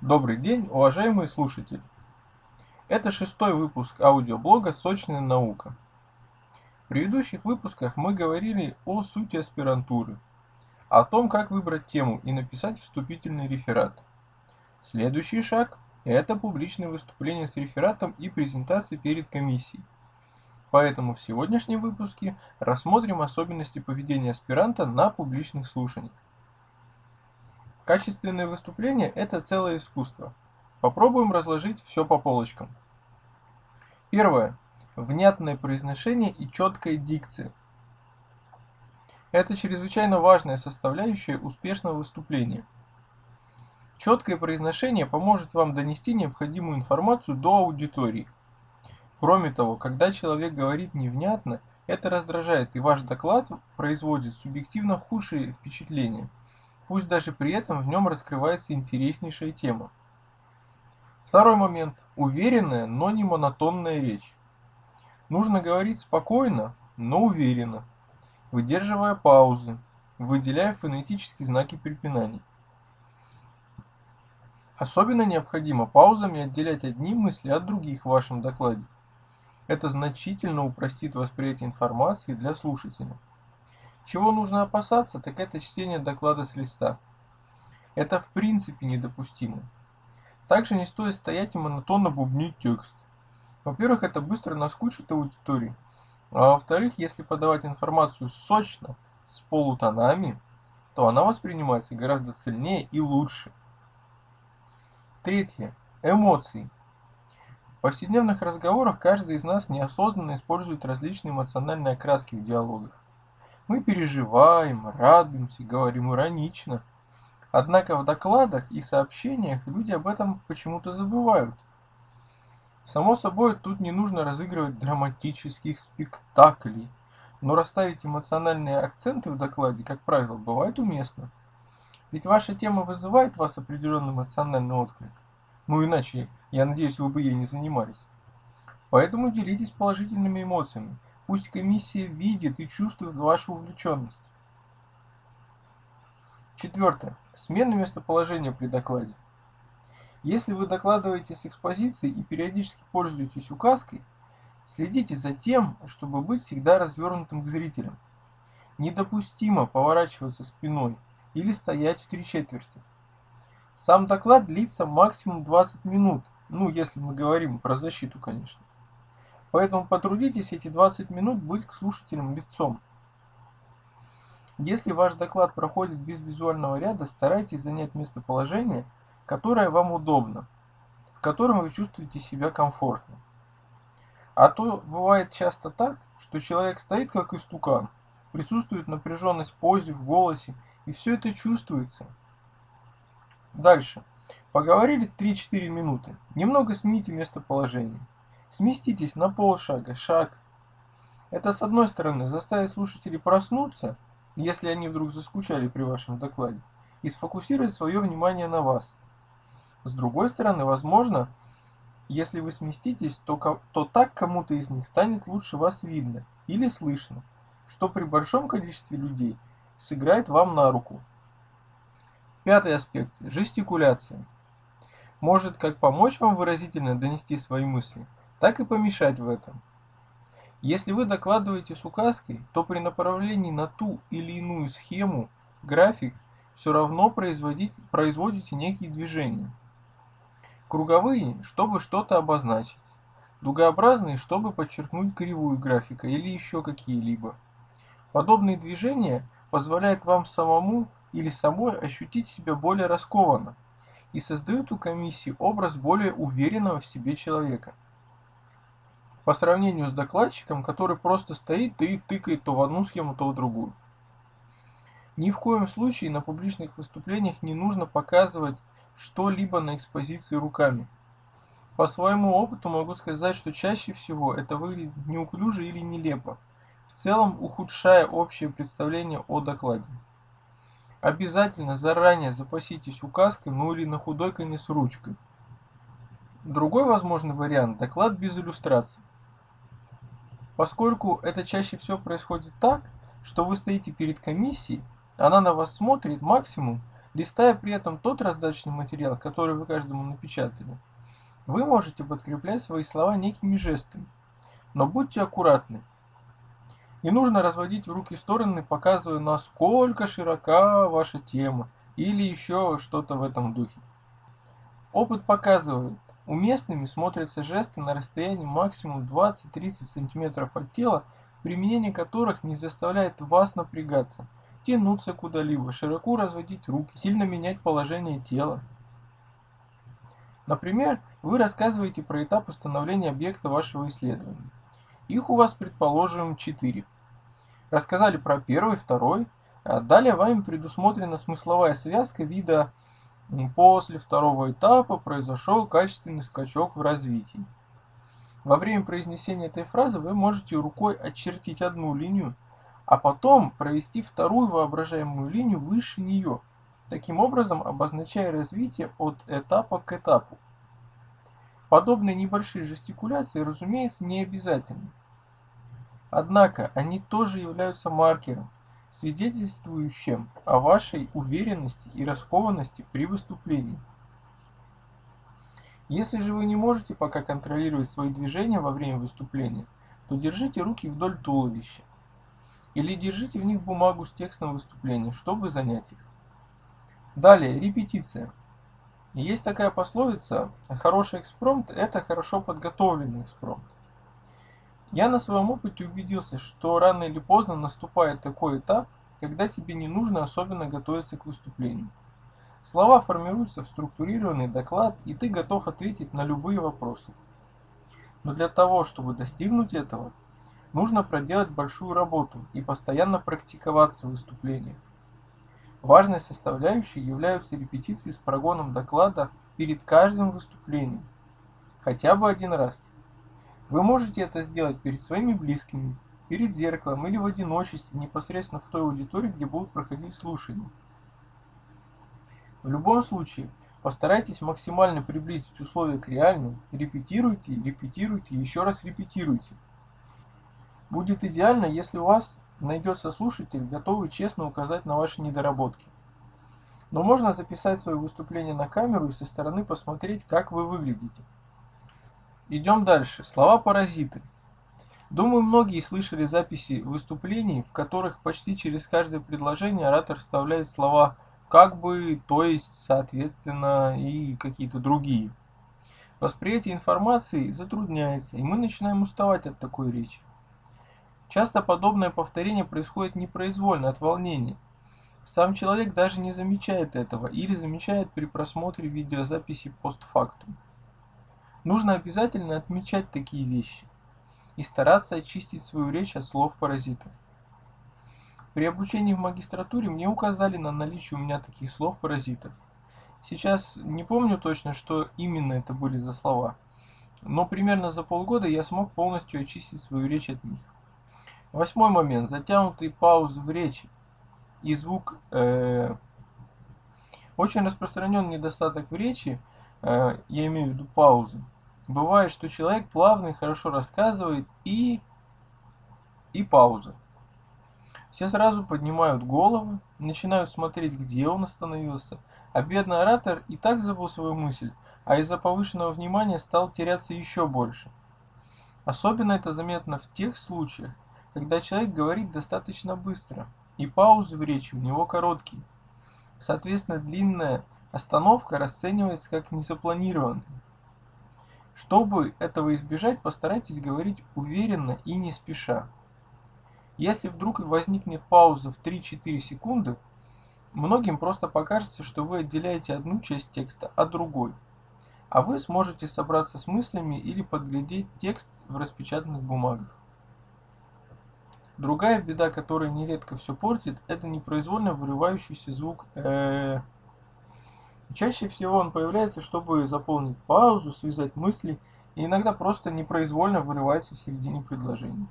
Добрый день, уважаемые слушатели! Это шестой выпуск аудиоблога «Сочная наука». В предыдущих выпусках мы говорили о сути аспирантуры, о том, как выбрать тему и написать вступительный реферат. Следующий шаг – это публичное выступление с рефератом и презентация перед комиссией. Поэтому в сегодняшнем выпуске рассмотрим особенности поведения аспиранта на публичных слушаниях. Качественное выступление – это целое искусство. Попробуем разложить все по полочкам. Первое. Внятное произношение и четкая дикция. Это чрезвычайно важная составляющая успешного выступления. Четкое произношение поможет вам донести необходимую информацию до аудитории. Кроме того, когда человек говорит невнятно, это раздражает, и ваш доклад производит субъективно худшие впечатления – пусть даже при этом в нем раскрывается интереснейшая тема. Второй момент. Уверенная, но не монотонная речь. Нужно говорить спокойно, но уверенно, выдерживая паузы, выделяя фонетические знаки препинаний. Особенно необходимо паузами отделять одни мысли от других в вашем докладе. Это значительно упростит восприятие информации для слушателя. Чего нужно опасаться, так это чтение доклада с листа. Это в принципе недопустимо. Также не стоит стоять и монотонно бубнить текст. Во-первых, это быстро наскучит аудитории. А во-вторых, если подавать информацию сочно, с полутонами, то она воспринимается гораздо сильнее и лучше. Третье. Эмоции. В повседневных разговорах каждый из нас неосознанно использует различные эмоциональные окраски в диалогах. Мы переживаем, радуемся, говорим иронично. Однако в докладах и сообщениях люди об этом почему-то забывают. Само собой, тут не нужно разыгрывать драматических спектаклей, но расставить эмоциональные акценты в докладе, как правило, бывает уместно. Ведь ваша тема вызывает вас определенный эмоциональный отклик. Ну иначе, я надеюсь, вы бы ей не занимались. Поэтому делитесь положительными эмоциями – Пусть комиссия видит и чувствует вашу увлеченность. Четвертое. Смена местоположения при докладе. Если вы докладываете с экспозицией и периодически пользуетесь указкой, следите за тем, чтобы быть всегда развернутым к зрителям. Недопустимо поворачиваться спиной или стоять в три четверти. Сам доклад длится максимум 20 минут, ну если мы говорим про защиту, конечно. Поэтому потрудитесь эти 20 минут быть к слушателям лицом. Если ваш доклад проходит без визуального ряда, старайтесь занять местоположение, которое вам удобно, в котором вы чувствуете себя комфортно. А то бывает часто так, что человек стоит как истукан, присутствует напряженность в позе, в голосе, и все это чувствуется. Дальше. Поговорили 3-4 минуты. Немного смените местоположение. Сместитесь на полшага, шаг. Это с одной стороны заставит слушателей проснуться, если они вдруг заскучали при вашем докладе, и сфокусировать свое внимание на вас. С другой стороны, возможно, если вы сместитесь, то, то так кому-то из них станет лучше вас видно или слышно, что при большом количестве людей сыграет вам на руку. Пятый аспект – жестикуляция. Может как помочь вам выразительно донести свои мысли – так и помешать в этом. Если вы докладываете с указкой, то при направлении на ту или иную схему, график, все равно производите некие движения. Круговые, чтобы что-то обозначить. Дугообразные, чтобы подчеркнуть кривую графика или еще какие-либо. Подобные движения позволяют вам самому или самой ощутить себя более раскованно и создают у комиссии образ более уверенного в себе человека по сравнению с докладчиком, который просто стоит и тыкает то в одну схему, то в другую. Ни в коем случае на публичных выступлениях не нужно показывать что-либо на экспозиции руками. По своему опыту могу сказать, что чаще всего это выглядит неуклюже или нелепо, в целом ухудшая общее представление о докладе. Обязательно заранее запаситесь указкой, ну или на худой конец ручкой. Другой возможный вариант – доклад без иллюстраций. Поскольку это чаще всего происходит так, что вы стоите перед комиссией, она на вас смотрит максимум, Листая при этом тот раздаточный материал, который вы каждому напечатали, вы можете подкреплять свои слова некими жестами. Но будьте аккуратны. Не нужно разводить в руки стороны, показывая, насколько широка ваша тема, или еще что-то в этом духе. Опыт показывает, уместными смотрятся жесты на расстоянии максимум 20-30 см от тела, применение которых не заставляет вас напрягаться, тянуться куда-либо, широко разводить руки, сильно менять положение тела. Например, вы рассказываете про этап установления объекта вашего исследования. Их у вас, предположим, 4. Рассказали про первый, второй. А далее вами предусмотрена смысловая связка вида После второго этапа произошел качественный скачок в развитии. Во время произнесения этой фразы вы можете рукой очертить одну линию, а потом провести вторую воображаемую линию выше нее, таким образом обозначая развитие от этапа к этапу. Подобные небольшие жестикуляции, разумеется, не обязательны. Однако они тоже являются маркером, свидетельствующим о вашей уверенности и раскованности при выступлении. Если же вы не можете пока контролировать свои движения во время выступления, то держите руки вдоль туловища. Или держите в них бумагу с текстом выступления, чтобы занять их. Далее, репетиция. Есть такая пословица, хороший экспромт – это хорошо подготовленный экспромт. Я на своем опыте убедился, что рано или поздно наступает такой этап, когда тебе не нужно особенно готовиться к выступлению. Слова формируются в структурированный доклад, и ты готов ответить на любые вопросы. Но для того, чтобы достигнуть этого, нужно проделать большую работу и постоянно практиковаться в выступлениях. Важной составляющей являются репетиции с прогоном доклада перед каждым выступлением, хотя бы один раз. Вы можете это сделать перед своими близкими, перед зеркалом или в одиночестве, непосредственно в той аудитории, где будут проходить слушания. В любом случае, постарайтесь максимально приблизить условия к реальным, репетируйте, репетируйте, еще раз репетируйте. Будет идеально, если у вас найдется слушатель, готовый честно указать на ваши недоработки. Но можно записать свое выступление на камеру и со стороны посмотреть, как вы выглядите. Идем дальше. Слова-паразиты. Думаю, многие слышали записи выступлений, в которых почти через каждое предложение оратор вставляет слова «как бы», «то есть», «соответственно» и какие-то другие. Восприятие информации затрудняется, и мы начинаем уставать от такой речи. Часто подобное повторение происходит непроизвольно, от волнения. Сам человек даже не замечает этого или замечает при просмотре видеозаписи постфактум. Нужно обязательно отмечать такие вещи и стараться очистить свою речь от слов-паразитов. При обучении в магистратуре мне указали на наличие у меня таких слов-паразитов. Сейчас не помню точно, что именно это были за слова, но примерно за полгода я смог полностью очистить свою речь от них. Восьмой момент. Затянутые паузы в речи и звук. Э, очень распространенный недостаток в речи – Э, я имею в виду паузы. Бывает, что человек плавно и хорошо рассказывает и... и пауза. Все сразу поднимают головы, начинают смотреть, где он остановился, а бедный оратор и так забыл свою мысль, а из-за повышенного внимания стал теряться еще больше. Особенно это заметно в тех случаях, когда человек говорит достаточно быстро, и паузы в речи у него короткие. Соответственно, длинная Остановка расценивается как незапланированная. Чтобы этого избежать, постарайтесь говорить уверенно и не спеша. Если вдруг возникнет пауза в 3-4 секунды, многим просто покажется, что вы отделяете одну часть текста от другой, а вы сможете собраться с мыслями или подглядеть текст в распечатанных бумагах. Другая беда, которая нередко все портит, это непроизвольно вырывающийся звук «э». Чаще всего он появляется, чтобы заполнить паузу, связать мысли и иногда просто непроизвольно вырывается в середине предложения.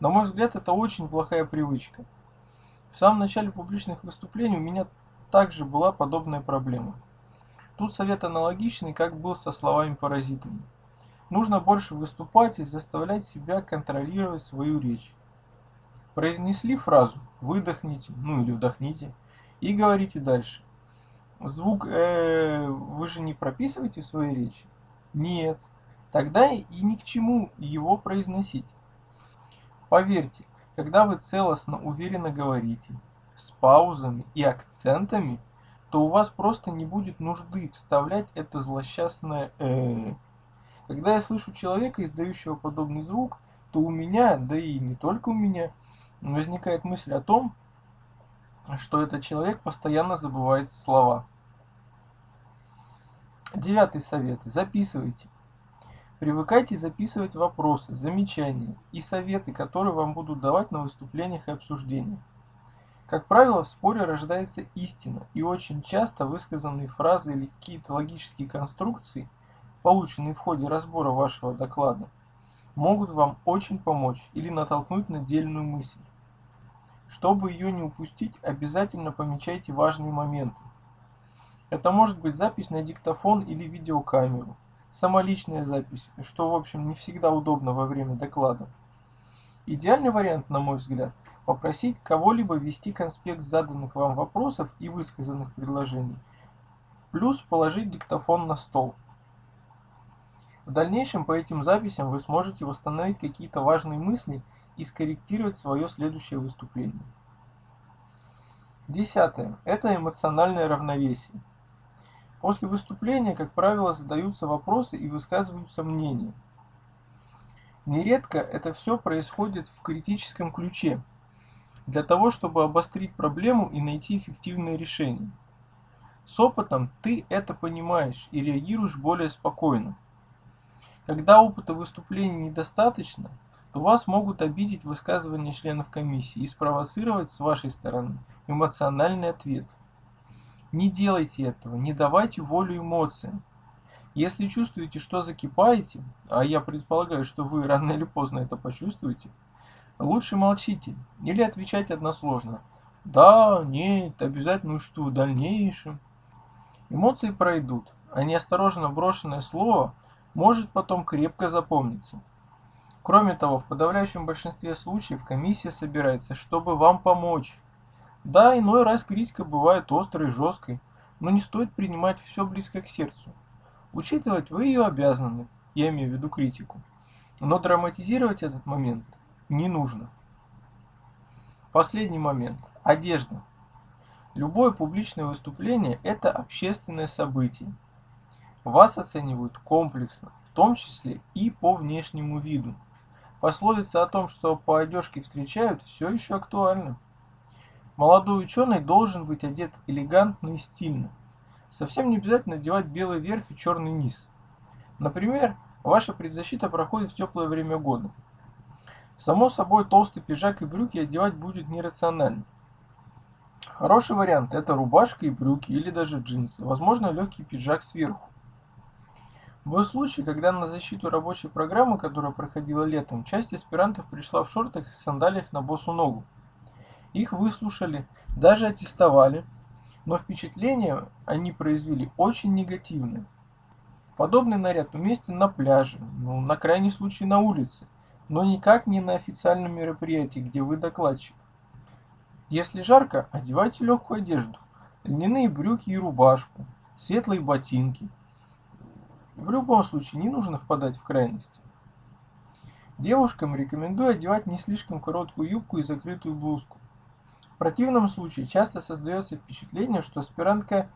На мой взгляд, это очень плохая привычка. В самом начале публичных выступлений у меня также была подобная проблема. Тут совет аналогичный, как был со словами-паразитами. Нужно больше выступать и заставлять себя контролировать свою речь. Произнесли фразу, выдохните, ну или вдохните, и говорите дальше. Звук э, вы же не прописываете в своей речи? Нет. Тогда и ни к чему его произносить. Поверьте, когда вы целостно уверенно говорите, с паузами и акцентами, то у вас просто не будет нужды вставлять это злосчастное «э». Когда я слышу человека, издающего подобный звук, то у меня, да и не только у меня, возникает мысль о том, что этот человек постоянно забывает слова. Девятый совет. Записывайте. Привыкайте записывать вопросы, замечания и советы, которые вам будут давать на выступлениях и обсуждениях. Как правило, в споре рождается истина, и очень часто высказанные фразы или какие-то логические конструкции, полученные в ходе разбора вашего доклада, могут вам очень помочь или натолкнуть на дельную мысль. Чтобы ее не упустить, обязательно помечайте важные моменты. Это может быть запись на диктофон или видеокамеру, самоличная запись, что в общем не всегда удобно во время доклада. Идеальный вариант, на мой взгляд – Попросить кого-либо ввести конспект заданных вам вопросов и высказанных предложений, плюс положить диктофон на стол. В дальнейшем по этим записям вы сможете восстановить какие-то важные мысли и скорректировать свое следующее выступление. Десятое. Это эмоциональное равновесие. После выступления, как правило, задаются вопросы и высказываются мнения. Нередко это все происходит в критическом ключе, для того, чтобы обострить проблему и найти эффективное решение. С опытом ты это понимаешь и реагируешь более спокойно. Когда опыта выступления недостаточно, то вас могут обидеть высказывания членов комиссии и спровоцировать с вашей стороны эмоциональный ответ. Не делайте этого, не давайте волю эмоциям. Если чувствуете, что закипаете, а я предполагаю, что вы рано или поздно это почувствуете, Лучше молчите или отвечать односложно. Да, нет, обязательно что в дальнейшем. Эмоции пройдут, а неосторожно брошенное слово может потом крепко запомниться. Кроме того, в подавляющем большинстве случаев комиссия собирается, чтобы вам помочь. Да, иной раз критика бывает острой и жесткой, но не стоит принимать все близко к сердцу. Учитывать вы ее обязаны, я имею в виду критику. Но драматизировать этот момент не нужно. Последний момент. Одежда. Любое публичное выступление – это общественное событие. Вас оценивают комплексно, в том числе и по внешнему виду. Пословица о том, что по одежке встречают, все еще актуальна. Молодой ученый должен быть одет элегантно и стильно. Совсем не обязательно надевать белый верх и черный низ. Например, ваша предзащита проходит в теплое время года. Само собой, толстый пиджак и брюки одевать будет нерационально. Хороший вариант – это рубашка и брюки или даже джинсы, возможно легкий пиджак сверху. Был случай, когда на защиту рабочей программы, которая проходила летом, часть аспирантов пришла в шортах и сандалиях на босу ногу. Их выслушали, даже аттестовали, но впечатление они произвели очень негативное. Подобный наряд уместен на пляже, ну, на крайний случай на улице – но никак не на официальном мероприятии, где вы докладчик. Если жарко, одевайте легкую одежду, льняные брюки и рубашку, светлые ботинки. В любом случае не нужно впадать в крайности. Девушкам рекомендую одевать не слишком короткую юбку и закрытую блузку. В противном случае часто создается впечатление, что аспирантка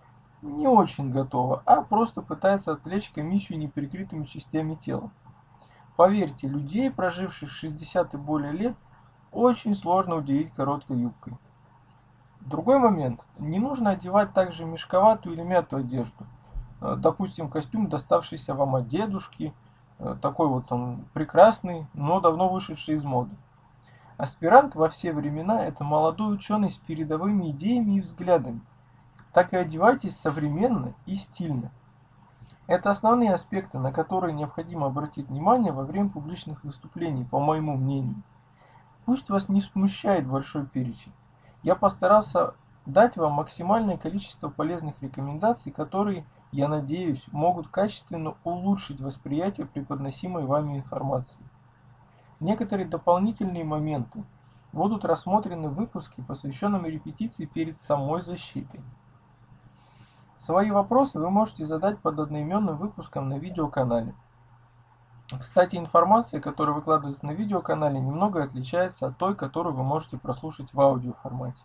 не очень готова, а просто пытается отвлечь комиссию неприкрытыми частями тела. Поверьте, людей, проживших 60 и более лет, очень сложно удивить короткой юбкой. Другой момент. Не нужно одевать также мешковатую или мятую одежду. Э, допустим, костюм, доставшийся вам от дедушки, э, такой вот он прекрасный, но давно вышедший из моды. Аспирант во все времена – это молодой ученый с передовыми идеями и взглядами. Так и одевайтесь современно и стильно. Это основные аспекты, на которые необходимо обратить внимание во время публичных выступлений, по моему мнению. Пусть вас не смущает большой перечень. Я постарался дать вам максимальное количество полезных рекомендаций, которые, я надеюсь, могут качественно улучшить восприятие преподносимой вами информации. Некоторые дополнительные моменты будут рассмотрены в выпуске, посвященном репетиции перед самой защитой. Свои вопросы вы можете задать под одноименным выпуском на видеоканале. Кстати, информация, которая выкладывается на видеоканале, немного отличается от той, которую вы можете прослушать в аудиоформате.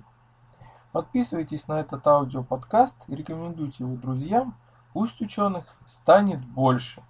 Подписывайтесь на этот аудиоподкаст рекомендуйте его друзьям. Пусть ученых станет больше.